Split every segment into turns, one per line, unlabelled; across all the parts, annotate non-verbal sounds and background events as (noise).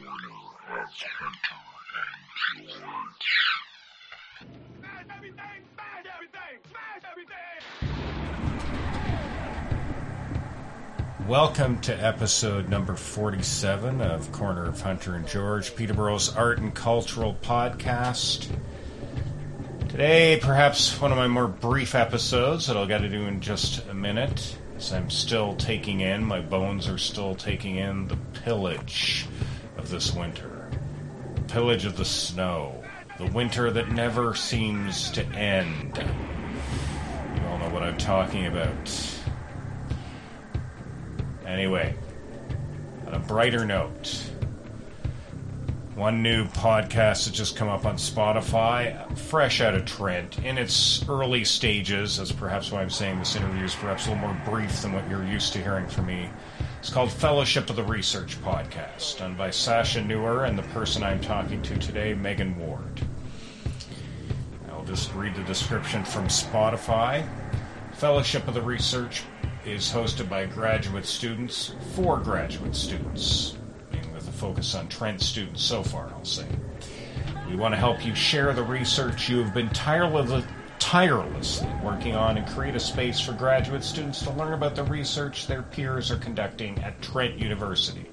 of Hunter and George.
Smash everything! Smash everything! Smash everything!
Welcome to episode number 47 of Corner of Hunter and George, Peterborough's art and cultural podcast. Today, perhaps one of my more brief episodes that I'll get to do in just a minute, as I'm still taking in, my bones are still taking in the pillage this winter. Pillage of the snow. The winter that never seems to end. You all know what I'm talking about. Anyway, on a brighter note, one new podcast that just come up on Spotify, fresh out of Trent, in its early stages. That's perhaps why I'm saying this interview is perhaps a little more brief than what you're used to hearing from me. It's called Fellowship of the Research Podcast, done by Sasha Newar and the person I'm talking to today, Megan Ward. I'll just read the description from Spotify. Fellowship of the Research is hosted by graduate students for graduate students, focus on Trent students so far, I'll say. We want to help you share the research you have been tirelessly, tirelessly working on and create a space for graduate students to learn about the research their peers are conducting at Trent University,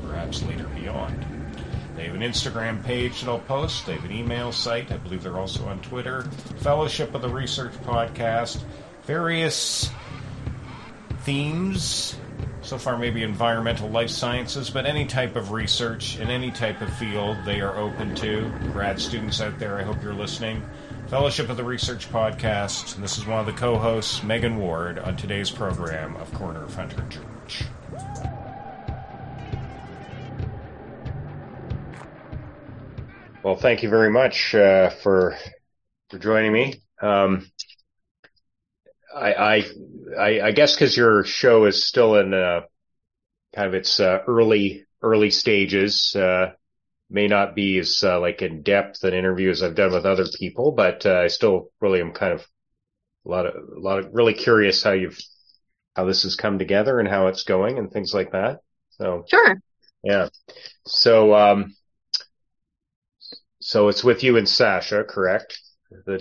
perhaps later beyond. They have an Instagram page that I'll post. They have an email site. I believe they're also on Twitter. Fellowship of the Research Podcast. Various themes. So far, maybe environmental life sciences, but any type of research in any type of field they are open to. Grad students out there, I hope you're listening. Fellowship of the Research Podcast. And this is one of the co hosts, Megan Ward, on today's program of Corner of Hunter George. Well, thank you very much uh, for for joining me. Um, I, I, I, guess because your show is still in uh, kind of its uh, early early stages, uh, may not be as uh, like in depth an interview as I've done with other people, but uh, I still really am kind of a lot of a lot of really curious how you've how this has come together and how it's going and things like that. So
Sure.
yeah, so um, so it's with you and Sasha, correct?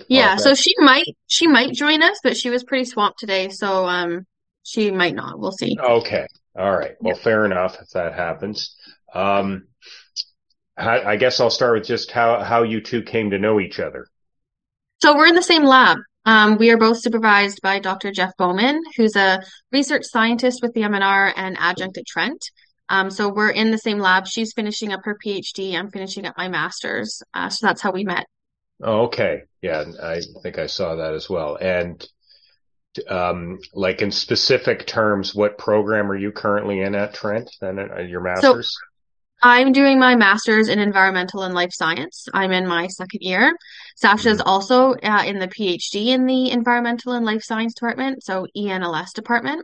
Yeah, so she might she might join us, but she was pretty swamped today, so um she might not. We'll see.
Okay. All right. Well, fair enough if that happens. Um, I, I guess I'll start with just how, how you two came to know each other.
So we're in the same lab. Um, we are both supervised by Dr. Jeff Bowman, who's a research scientist with the MNR and adjunct at Trent. Um, so we're in the same lab. She's finishing up her PhD. I'm finishing up my master's. Uh, so that's how we met.
Oh, okay. Yeah. I think I saw that as well. And, um, like in specific terms, what program are you currently in at Trent and uh, your master's?
So- I'm doing my master's in environmental and life science. I'm in my second year. Sasha is also uh, in the PhD in the environmental and life science department, so ENLS department.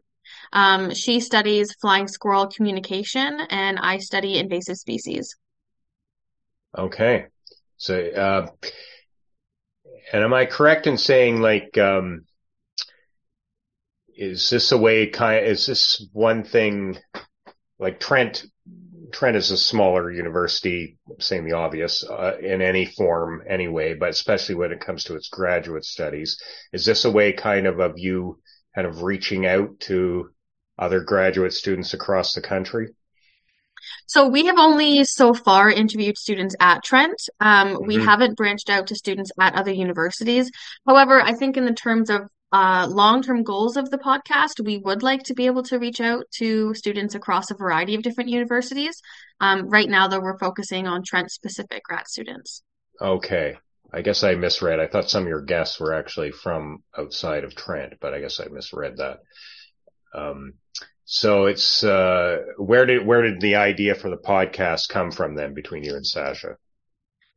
Um, she studies flying squirrel communication, and I study invasive species.
Okay. So, uh, and am I correct in saying like, um, is this a way kind is this one thing like Trent, Trent is a smaller university, saying the obvious, uh, in any form anyway, but especially when it comes to its graduate studies. Is this a way kind of of you kind of reaching out to other graduate students across the country?
So we have only so far interviewed students at Trent. Um, we
Mhm.
haven't branched out to students at other universities. However, I think in the terms of uh, long-term goals of the podcast, we would like to be able to reach out to students across a variety of different universities. Um, right now, though, we're focusing on Trent-specific grad students.
Okay. I guess I misread. I thought some of your guests were actually from outside of Trent, but I guess I misread that. Um, so it's, uh, where did, where did the idea for the podcast come from then between you and Sasha?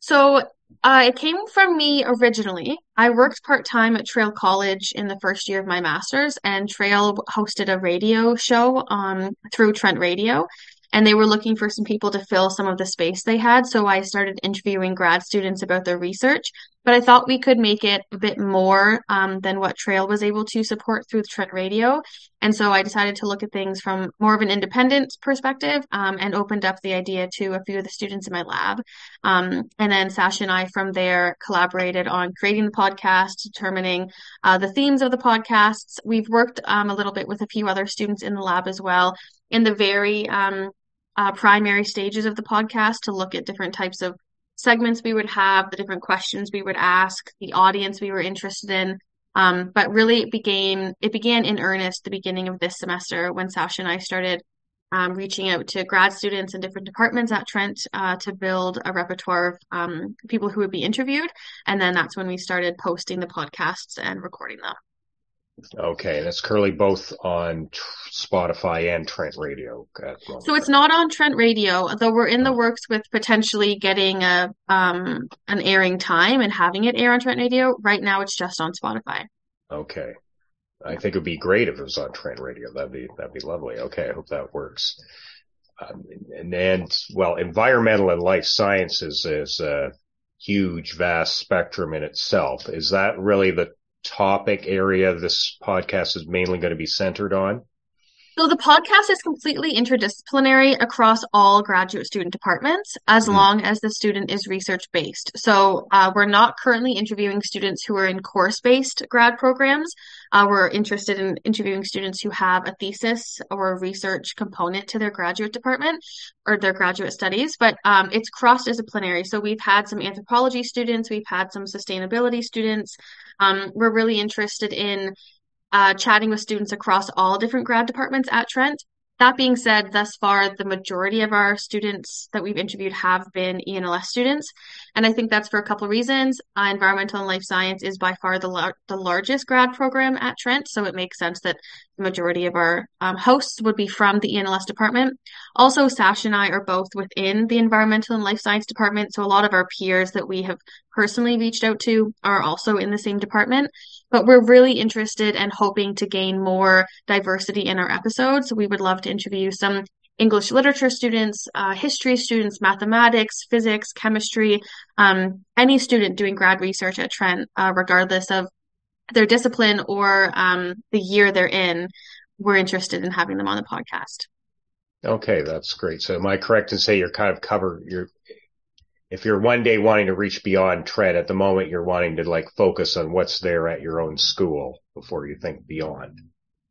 So uh, it came from me originally. I worked part-time at Traill College in the first year of my master's, and Traill hosted a radio show um, through Trent Radio. And they were looking for some people to fill some of the space they had. So I started interviewing grad students about their research. But I thought we could make it a bit more um, than what Traill was able to support through Trent Radio. And so I decided to look at things from more of an independent perspective um, and opened up the idea to a few of the students in my lab. Um, and then Sasha and I from there collaborated on creating the podcast, determining uh, the themes of the podcasts. We've worked um, a little bit with a few other students in the lab as well in the very um, uh, primary stages of the podcast to look at different types of segments we would have, the different questions we would ask, the audience we were interested in. Um, but really, it began it began in earnest the beginning of this semester when Sasha and I started um, reaching out to grad students in different departments at Trent uh, to build a repertoire of um, people who would be interviewed, and then that's when we started posting the podcasts and recording them.
Okay, and it's currently both on Spotify and Trent Radio.
So it's not on Trent Radio, though we're in the works with potentially getting a um an airing time and having it air on Trent Radio. Right now, it's just on Spotify.
Okay, I think it'd be great if it was on Trent Radio. That'd be that'd be lovely. Okay, I hope that works. Um, and and well, environmental and life sciences is a huge, vast spectrum in itself. Is that really the topic area this podcast is mainly going to be centered on?
So the podcast is completely interdisciplinary across all graduate student departments as mm. long as the student is research based. So uh, we're not currently interviewing students who are in course based grad programs. Uh, we're interested in interviewing students who have a thesis or a research component to their graduate department or their graduate studies, but um, it's cross disciplinary. So we've had some anthropology students, we've had some sustainability students. Um, we're really interested in uh, chatting with students across all different grad departments at Trent. That being said, thus far, the majority of our students that we've interviewed have been ENLS students. And I think that's for a couple of reasons. Uh, environmental and life science is by far the, lar- the largest grad program at Trent. So it makes sense that majority of our um, hosts would be from the ENLS department. Also, Sash and I are both within the environmental and life science department. So a lot of our peers that we have personally reached out to are also in the same department but we're really interested and hoping to gain more diversity in our episodes. So we would love to interview some English literature students, uh, history students, mathematics, physics, chemistry, um, any student doing grad research at Trent, uh, regardless of their discipline or um, the year they're in, we're interested in having them on the podcast.
Okay, that's great. So am I correct to say you're kind of covered, you're if you're one day wanting to reach beyond Trent at the moment, you're wanting to like focus on what's there at your own school before you think beyond.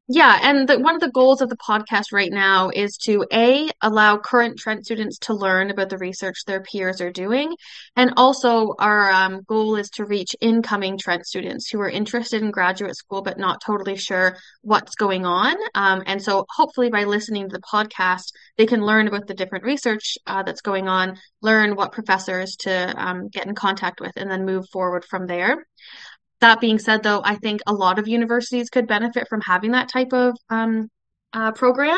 Yeah, and the, one of the goals of the podcast right now is to a allow current Trent students to learn about the research their peers are doing, and also our um, goal is to reach incoming Trent students who are interested in graduate school but not totally sure what's going on. Um, and so, hopefully, by listening to the podcast, they can learn about the different research uh, that's going on, learn what professors to um, get in contact with, and then move forward from there. That being said, though, I think a lot of universities could benefit from having that type of um, uh, program.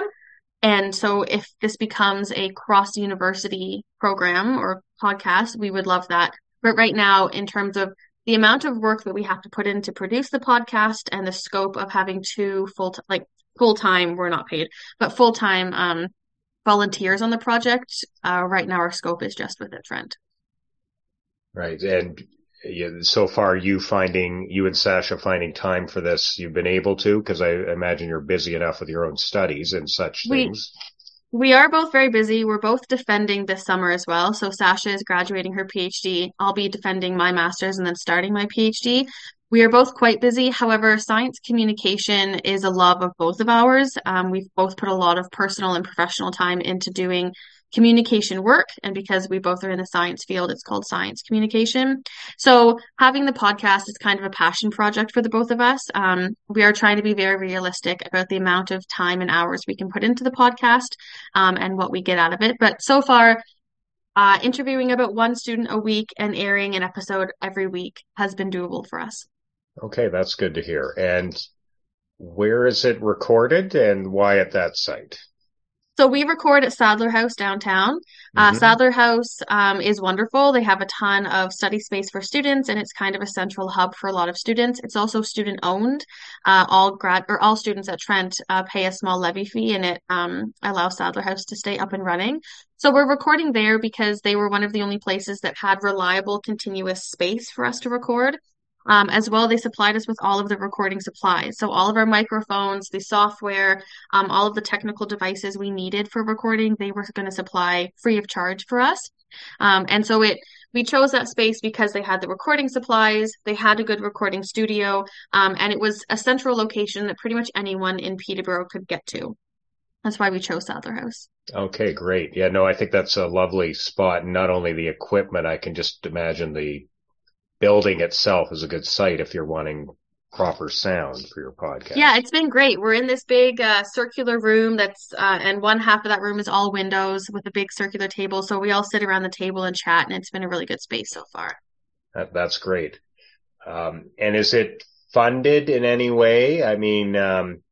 And so, if this becomes a cross university program or podcast, we would love that. But right now, in terms of the amount of work that we have to put in to produce the podcast and the scope of having two full t- like full time, we're not paid, but full time um, volunteers on the project. Uh, right now, our scope is just with it, Trent.
Right, and so far you finding you and Sasha finding time for this you've been able to because I imagine you're busy enough with your own studies and such we, things.
We are both very busy. We're both defending this summer as well. So Sasha is graduating her PhD. I'll be defending my master's and then starting my PhD. We are both quite busy. However, science communication is a love of both of ours. Um, we've both put a lot of personal and professional time into doing communication work. And because we both are in the science field, it's called science communication. So having the podcast is kind of a passion project for the both of us. Um, we are trying to be very realistic about the amount of time and hours we can put into the podcast um, and what we get out of it. But so far, uh, interviewing about one student a week and airing an episode every week has been doable for us.
Okay, that's good to hear. And where is it recorded and why at that site?
So we record at Sadleir House downtown. Uh,
Mhm.
Sadleir House um, is wonderful. They have a ton of study space for students, and it's kind of a central hub for a lot of students. It's also student owned. Uh, all grad or all students at Trent uh, pay a small levy fee, and it um, allows Sadleir House to stay up and running. So we're recording there because they were one of the only places that had reliable, continuous space for us to record. Um, as well, they supplied us with all of the recording supplies. So all of our microphones, the software, um, all of the technical devices we needed for recording, they were going to supply free of charge for us. Um, and so it we chose that space because they had the recording supplies, they had a good recording studio, um, and it was a central location that pretty much anyone in Peterborough could get to. That's why we chose Sadleir House.
Okay, great. Yeah, no, I think that's a lovely spot. Not only the equipment, I can just imagine the building itself is a good site if you're wanting proper sound for your podcast.
Yeah, it's been great. We're in this big uh, circular room that's, uh, and one half of that room is all windows with a big circular table. So we all sit around the table and chat, and it's been a really good space so far.
That, that's great. Um, and is it funded in any way? I mean, um,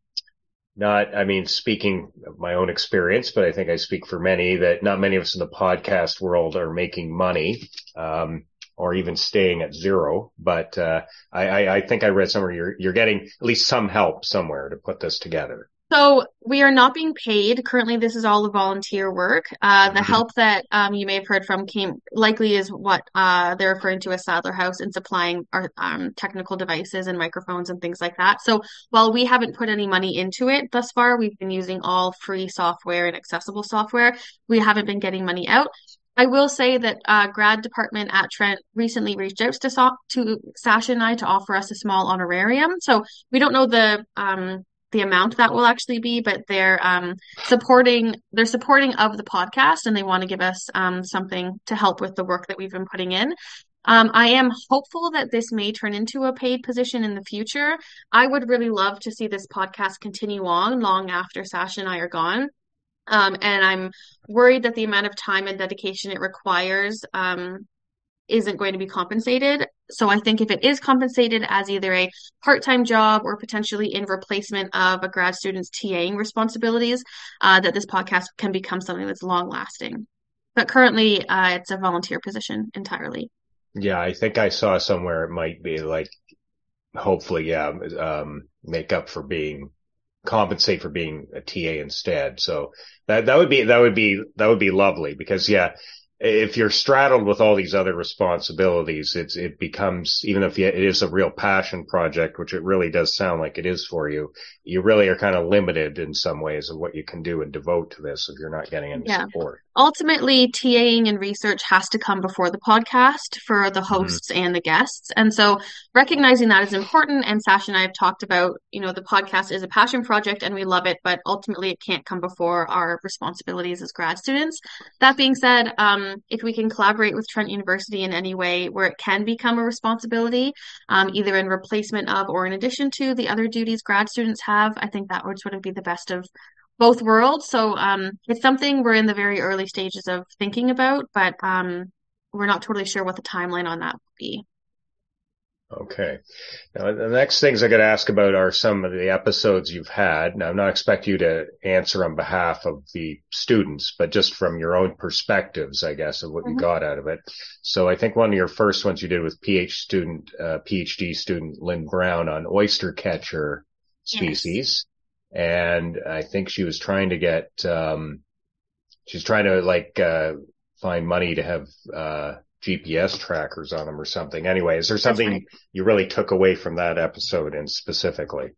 not, I mean, speaking of my own experience, but I think I speak for many that not many of us in the podcast world are making money, um, or even staying at zero. But, uh, I, I, I think I read somewhere you're, you're getting at least some help somewhere to put this together.
So we are not being paid. Currently, this is all the volunteer work. Uh, the
Mhm.
help that um, you may have heard from came likely is what uh, they're referring to as Sadleir House and supplying our um, technical devices and microphones and things like that. So while we haven't put any money into it thus far, we've been using all free software and accessible software. We haven't been getting money out. I will say that uh, grad department at Trent recently reached out to to Sasha and I to offer us a small honorarium. So we don't know the um, the amount that will actually be, but they're um, supporting they're supporting of the podcast and they want to give us um, something to help with the work that we've been putting in. Um, I am hopeful that this may turn into a paid position in the future. I would really love to see this podcast continue on long after Sasha and I are gone. Um, and I'm worried that the amount of time and dedication it requires um, isn't going to be compensated. So I think if it is compensated as either a part-time job or potentially in replacement of a grad student's TAing responsibilities, uh, that this podcast can become something that's long-lasting. But currently, uh, it's a volunteer position entirely.
Yeah, I think I saw somewhere it might be like, hopefully, yeah, um, make up for being, compensate for being a TA instead. So that, that would be, that would be, that would be lovely because yeah, if you're straddled with all these other responsibilities, it's, it becomes, even if it is a real passion project, which it really does sound like it is for you, you really are kind of limited in some ways of what you can do and devote to this if you're not getting any
Yeah.
support.
Ultimately TAing and research has to come before the podcast for the hosts and the guests. And so recognizing that is important. And Sasha and I have talked about, you know, the podcast is a passion project and we love it, but ultimately it can't come before our responsibilities as grad students. That being said, um, if we can collaborate with Trent University in any way where it can become a responsibility, um, either in replacement of or in addition to the other duties grad students have, I think that would sort of be the best of both worlds. So um, it's something we're in the very early stages of thinking about, but um, we're not totally sure what the timeline on that would be.
Okay. Now, the next things I got to ask about are some of the episodes you've had. Now, I'm not expecting you to answer on behalf of the students, but just from your own perspectives, I guess, of what you
Mhm.
got out of it. So I think one of your first ones you did with PhD student, uh, PhD student Lynn Brown on oyster catcher species. And I think she was trying to get, um, she's trying to like, uh, find money to have, uh, GPS trackers on them or something. Anyway, is there something
right.
you really took away from that episode and specifically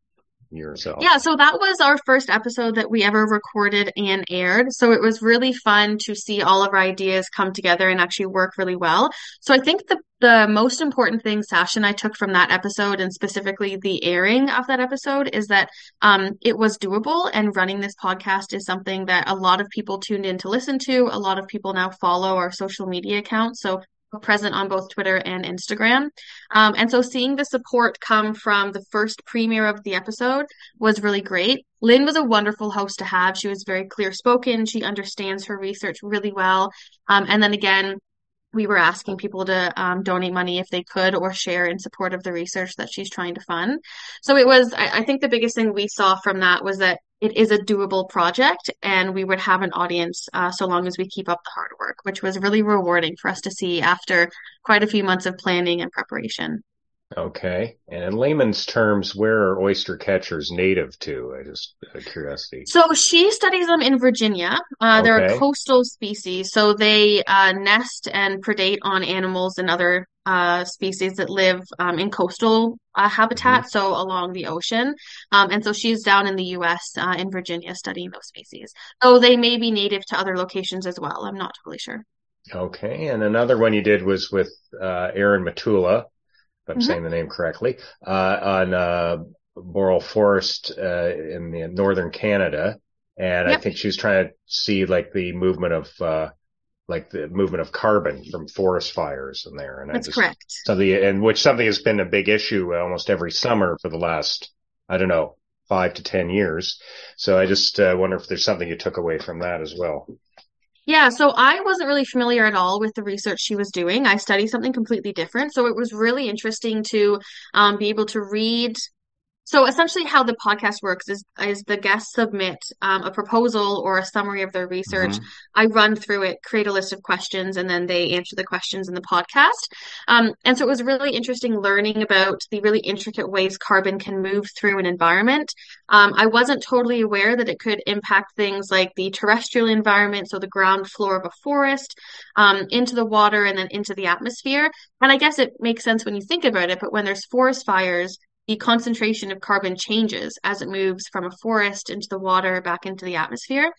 yourself?
Yeah, so that was our first episode that we ever recorded and aired. So it was really fun to see all of our ideas come together and actually work really well. So I think the the most important thing Sasha and I took from that episode and specifically the airing of that episode is that um, it was doable and running this podcast is something that a lot of people tuned in to listen to. A lot of people now follow our social media accounts. So present on both Twitter and Instagram. Um, and so seeing the support come from the first premiere of the episode was really great. Lynn was a wonderful host to have. She was very clear spoken. She understands her research really well. Um, and then again, we were asking people to um, donate money if they could or share in support of the research that she's trying to fund. So it was, I, I think the biggest thing we saw from that was that it is a doable project and we would have an audience uh, so long as we keep up the hard work, which was really rewarding for us to see after quite a few months of planning and preparation.
Okay. And in layman's terms, where are oyster catchers native to? I just out of curiosity.
So she studies them in Virginia. Uh, they're a coastal species, so they uh, nest and predate on animals and other uh, species that live um, in coastal uh, habitat, so along the ocean. Um, and so she's down in the U.S. Uh, in Virginia studying those species. Though they may be native to other locations as well. I'm not totally sure.
Okay. And another one you did was with uh, Aaron Matula, if I'm
Mhm.
saying the name correctly, uh, on uh, Boreal Forest uh, in the northern Canada. And I think she was trying to see like the movement of uh, like the movement of carbon from forest fires in there. And
That's
just
correct.
something and which something has been a big issue almost every summer for the last I don't know five to ten years. So I just uh, wonder if there's something you took away from that as well.
Yeah, so I wasn't really familiar at all with the research she was doing. I studied something completely different. So it was really interesting to um, be able to read. So essentially, how the podcast works is is the guests submit um, a proposal or a summary of their research.
Mhm.
I run through it, create a list of questions, and then they answer the questions in the podcast. Um, and so it was really interesting learning about the really intricate ways carbon can move through an environment. Um, I wasn't totally aware that it could impact things like the terrestrial environment, so the ground floor of a forest, um, into the water, and then into the atmosphere. And I guess it makes sense when you think about it, but when there's forest fires, the concentration of carbon changes as it moves from a forest into the water back into the atmosphere.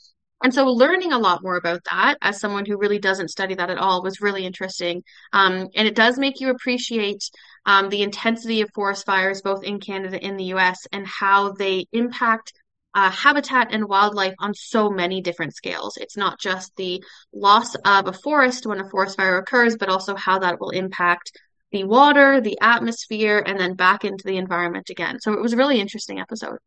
And so learning a lot more about that as someone who really doesn't study that at all was really interesting. Um, and it does make you appreciate um, the intensity of forest fires both in Canada and the US and how they impact uh, habitat and wildlife on so many different scales. It's not just the loss of a forest when a forest fire occurs, but also how that will impact the water, the atmosphere, and then back into the environment again. So it was a really interesting episode.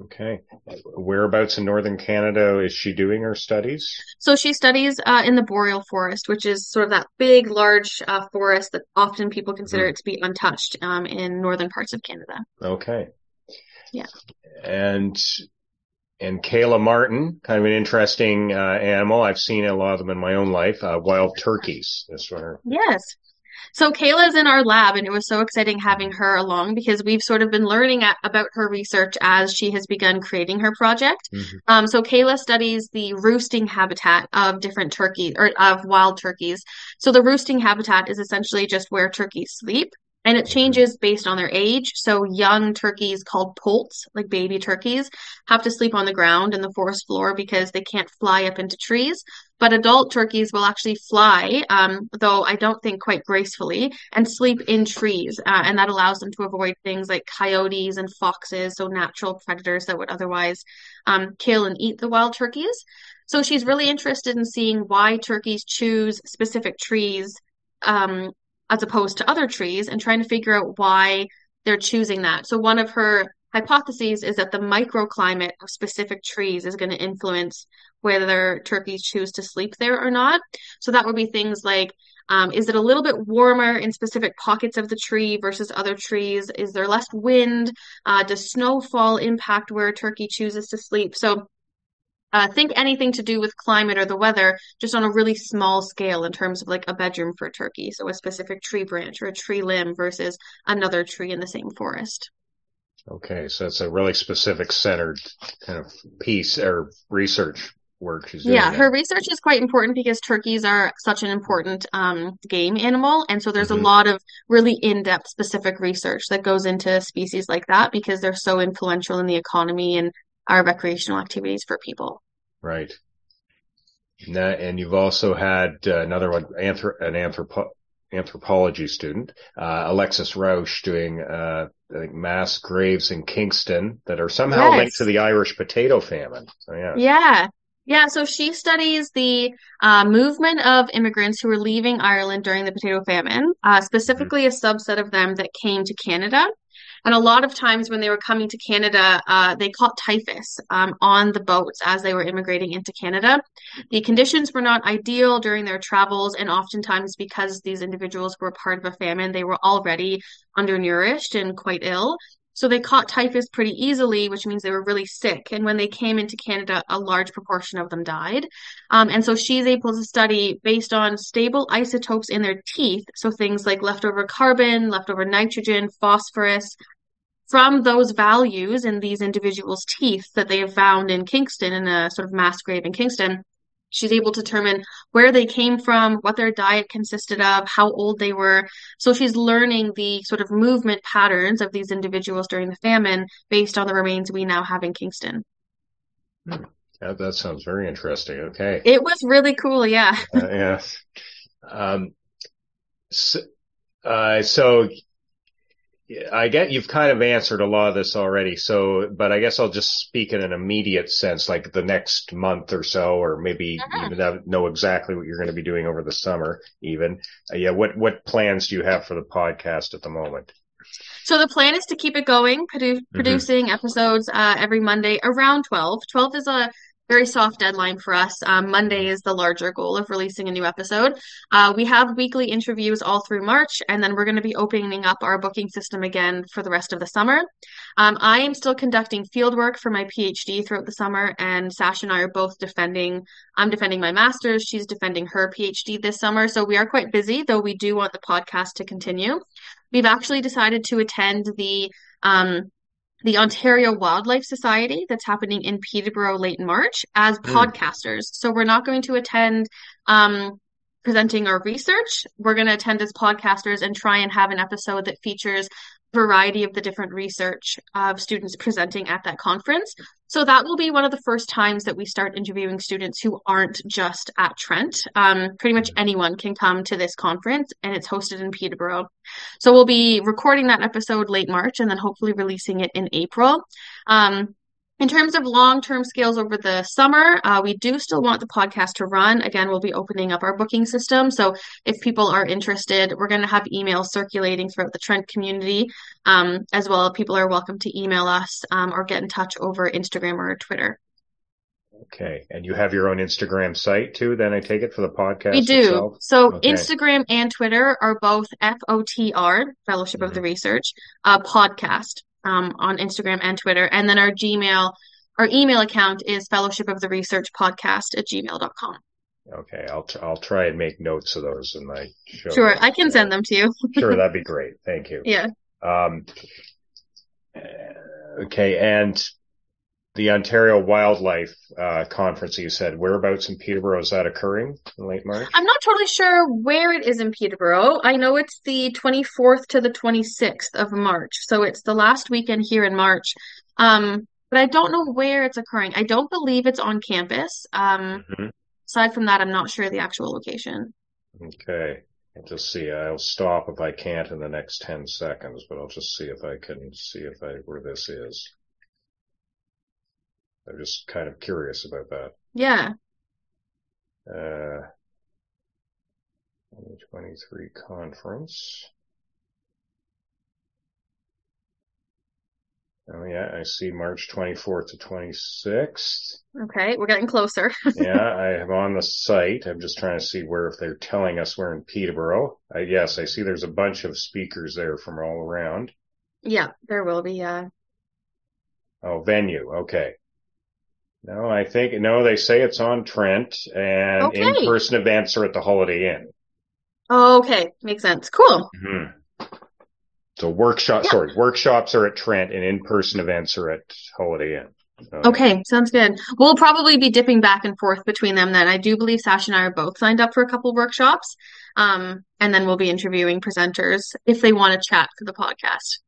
Okay. Whereabouts in northern Canada is she doing her studies?
So she studies uh, in the boreal forest, which is sort of that big, large uh, forest that often people consider it to be untouched um, in northern parts of Canada.
Okay.
Yeah.
And and Kayla Martin, kind of an interesting uh, animal. I've seen a lot of them in my own life. Uh, wild turkeys. This one.
Yes. So Kayla's in our lab, and it was so exciting having her along because we've sort of been learning at, about her research as she has begun creating her project.
Mhm.
Um, so Kayla studies the roosting habitat of different turkeys or of wild turkeys. So the roosting habitat is essentially just where turkeys sleep. And it changes based on their age. So young turkeys called poults, like baby turkeys, have to sleep on the ground in the forest floor because they can't fly up into trees. But adult turkeys will actually fly, um, though I don't think quite gracefully, and sleep in trees. Uh, and that allows them to avoid things like coyotes and foxes, so natural predators that would otherwise um, kill and eat the wild turkeys. So she's really interested in seeing why turkeys choose specific trees um, as opposed to other trees and trying to figure out why they're choosing that. So one of her hypotheses is that the microclimate of specific trees is going to influence whether turkeys choose to sleep there or not. So that would be things like um, is it a little bit warmer in specific pockets of the tree versus other trees? Is there less wind? Uh, does snowfall impact where a turkey chooses to sleep? So uh, think anything to do with climate or the weather, just on a really small scale in terms of like a bedroom for a turkey. So a specific tree branch or a tree limb versus another tree in the same forest.
Okay, so it's a really specific centered kind of piece or research work she's doing.
Yeah,
there.
her research is quite important because turkeys are such an important um, game animal. And so there's
Mhm.
a lot of really in-depth specific research that goes into species like that because they're so influential in the economy and our recreational activities for people.
Right. And you've also had uh, another one, anthrop- an anthropo- anthropology student, uh, Alexis Rausch, doing uh, I think mass graves in Kingston that are somehow
Yes.
linked to the Irish potato famine. So yeah.
Yeah. Yeah, so she studies the uh, movement of immigrants who were leaving Ireland during the potato famine, uh, specifically a subset of them that came to Canada. And a lot of times when they were coming to Canada, uh, they caught typhus um, on the boats as they were immigrating into Canada. The conditions were not ideal during their travels, and oftentimes because these individuals were part of a famine, they were already undernourished and quite ill. So they caught typhus pretty easily, which means they were really sick. And when they came into Canada, a large proportion of them died. Um, and so she's able to study based on stable isotopes in their teeth. So things like leftover carbon, leftover nitrogen, phosphorus, from those values in these individuals' teeth that they have found in Kingston, in a sort of mass grave in Kingston, she's able to determine where they came from, what their diet consisted of, how old they were. So she's learning the sort of movement patterns of these individuals during the famine based on the remains we now have in Kingston.
Yeah, that sounds very interesting. Okay.
It was really cool, yeah.
Uh, yeah. Um, so, uh, so I get you've kind of answered a lot of this already. So, but I guess I'll just speak in an immediate sense, like the next month or so, or maybe
Mhm.
even know exactly what you're going to be doing over the summer. Even, uh, yeah. What what plans do you have for the podcast at the moment?
So the plan is to keep it going, produ- producing episodes uh, every Monday around 12. 12 is a very soft deadline for us. Um, Monday is the larger goal of releasing a new episode. Uh, we have weekly interviews all through March, and then we're going to be opening up our booking system again for the rest of the summer. Um, I am still conducting field work for my PhD throughout the summer, and Sasha and I are both defending. I'm defending my master's. She's defending her PhD this summer. So we are quite busy, though we do want the podcast to continue. We've actually decided to attend the um, the Ontario Wildlife Society that's happening in Peterborough late in March as
Mm.
podcasters. So we're not going to attend um, presenting our research. We're going to attend as podcasters and try and have an episode that features variety of the different research of students presenting at that conference. So that will be one of the first times that we start interviewing students who aren't just at Trent. Um, pretty much anyone can come to this conference, and it's hosted in Peterborough. So we'll be recording that episode late March and then hopefully releasing it in April. Um, in terms of long-term scales over the summer, uh, we do still want the podcast to run. Again, we'll be opening up our booking system. So if people are interested, we're going to have emails circulating throughout the Trent community. Um, as well, people are welcome to email us um, or get in touch over Instagram or Twitter.
Okay, and you have your own Instagram site too. Then I take it for the podcast.
We do.
itself?
So
Okay.
Instagram and Twitter are both FOTR, Fellowship of the Research, uh, podcast um, on Instagram and Twitter. And then our Gmail, our email account is fellowship of the research podcast at gmail.com.
Okay, I'll t- I'll try and make notes of those in my show.
Sure,
notes.
I can send them to you. (laughs)
Sure, that'd be (laughs) great. Thank you.
Yeah.
Um, okay, and the Ontario Wildlife uh, Conference you said, whereabouts in Peterborough is that occurring in late March?
I'm not totally sure where it is in Peterborough. I know it's the 24th to the 26th of March. So it's the last weekend here in March. Um, but I don't know where it's occurring. I don't believe it's on campus. Um,
Mhm.
aside from that, I'm not sure the actual location.
Okay, I'll just see. I'll stop if I can't in the next 10 seconds, but I'll just see if I can see if I, where this is. I'm just kind of curious about that.
Yeah.
Uh, 2023 conference. Oh yeah, I see March 24th to 26th.
Okay, we're getting closer. (laughs)
Yeah, I have on the site. I'm just trying to see where if they're telling us we're in Peterborough. I, yes, I see there's a bunch of speakers there from all around.
Yeah, there will be. Uh,
Oh, venue. Okay. No, I think, no, they say it's on Trent and
Okay.
in-person events are at the Holiday Inn.
oh, okay, makes sense. Cool.
hmm So workshop,
Yeah.
sorry, workshops are at Trent and in-person events are at Holiday Inn. So-
Okay, sounds good. We'll probably be dipping back and forth between them then. I do believe Sasha and I are both signed up for a couple workshops. Um, and then we'll be interviewing presenters if they want to chat for the podcast.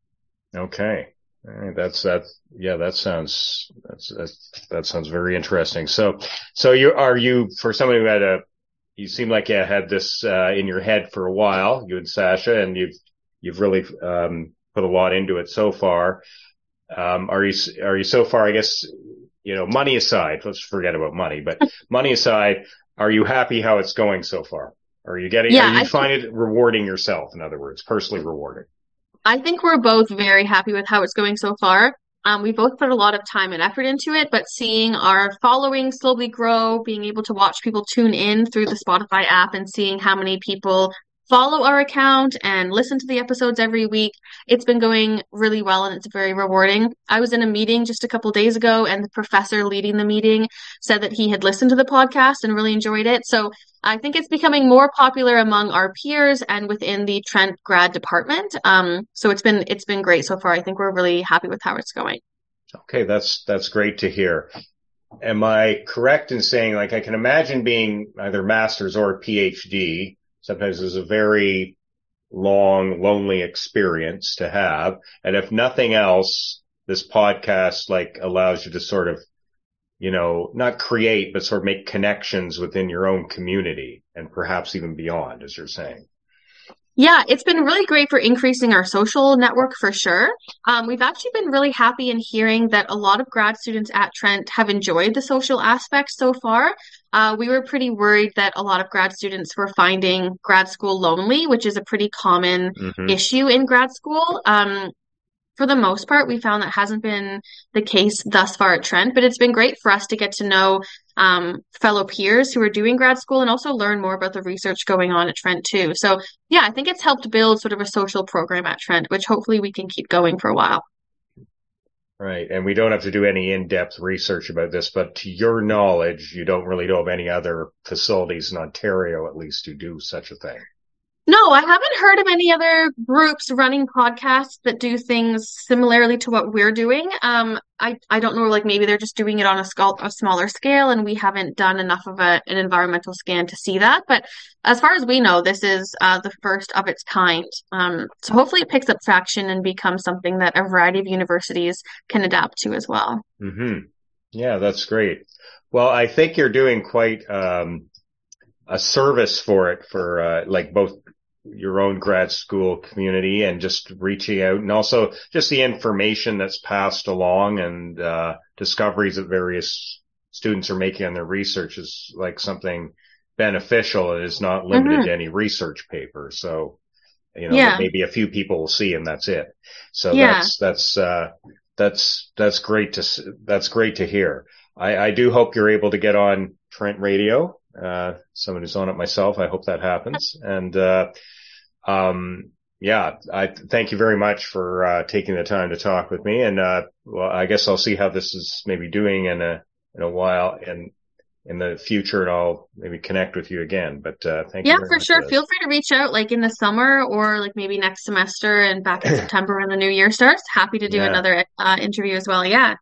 Okay. Right, that's that. Yeah, that sounds that's, that's that sounds very interesting. So, so you are you for somebody who had a you seem like you had this uh, in your head for a while, you and Sasha, and you've you've really um, put a lot into it so far. Um, are you are you so far? I guess you know, money aside. Let's forget about money, but (laughs) money aside, are you happy how it's going so far? Are you getting?
Yeah,
are you
I
find it rewarding yourself? In other words, personally rewarding.
I think we're both very happy with how it's going so far. Um, we both put a lot of time and effort into it, but seeing our following slowly grow, being able to watch people tune in through the Spotify app and seeing how many people follow our account and listen to the episodes every week. It's been going really well and it's very rewarding. I was in a meeting just a couple days ago and the professor leading the meeting said that he had listened to the podcast and really enjoyed it. So I think it's becoming more popular among our peers and within the Trent grad department. Um, so it's been it's been great so far. I think we're really happy with how it's going.
Okay, that's that's great to hear. Am I correct in saying like I can imagine being either masters or PhD sometimes is a very long, lonely experience to have. And if nothing else, this podcast like allows you to sort of, you know, not create, but sort of make connections within your own community and perhaps even beyond, as you're saying.
Yeah, it's been really great for increasing our social network for sure. Um, we've actually been really happy in hearing that a lot of grad students at Trent have enjoyed the social aspects so far. Uh, we were pretty worried that a lot of grad students were finding grad school lonely, which is a pretty common
Mm-hmm.
issue in grad school. Um, for the most part, we found that hasn't been the case thus far at Trent, but it's been great for us to get to know um, fellow peers who are doing grad school and also learn more about the research going on at Trent too. So yeah, I think it's helped build sort of a social program at Trent, which hopefully we can keep going for a while.
Right. And we don't have to do any in-depth research about this, but to your knowledge, you don't really know of any other facilities in Ontario, at least, who do such a thing.
No, I haven't heard of any other groups running podcasts that do things similarly to what we're doing. Um, I, I don't know, like maybe they're just doing it on a, scal- a smaller scale and we haven't done enough of a, an environmental scan to see that. But as far as we know, this is uh, the first of its kind. Um, so hopefully it picks up traction and becomes something that a variety of universities can adapt to as well.
hmm Yeah, that's great. Well, I think you're doing quite um, a service for it, for uh, like both your own grad school community and just reaching out, and also just the information that's passed along and uh, discoveries that various students are making on their research is like something beneficial. It is not limited
Mhm.
to any research paper, so you know
Yeah.
maybe a few people will see and that's it. So
Yeah.
that's that's uh, that's that's great to that's great to hear. I, I do hope you're able to get on Trent Radio. Uh, someone who's on it myself. I hope that happens. (laughs) And uh, um, yeah, I thank you very much for uh, taking the time to talk with me. And uh, well, I guess I'll see how this is maybe doing in a in a while and in the future, and I'll maybe connect with you again. But uh, thank you.
Yeah, for sure.
this.
Feel free to reach out like in the summer or like maybe next semester and back in (laughs) September when the new year starts. Happy to do
Yeah.
another uh, interview as well. Yeah.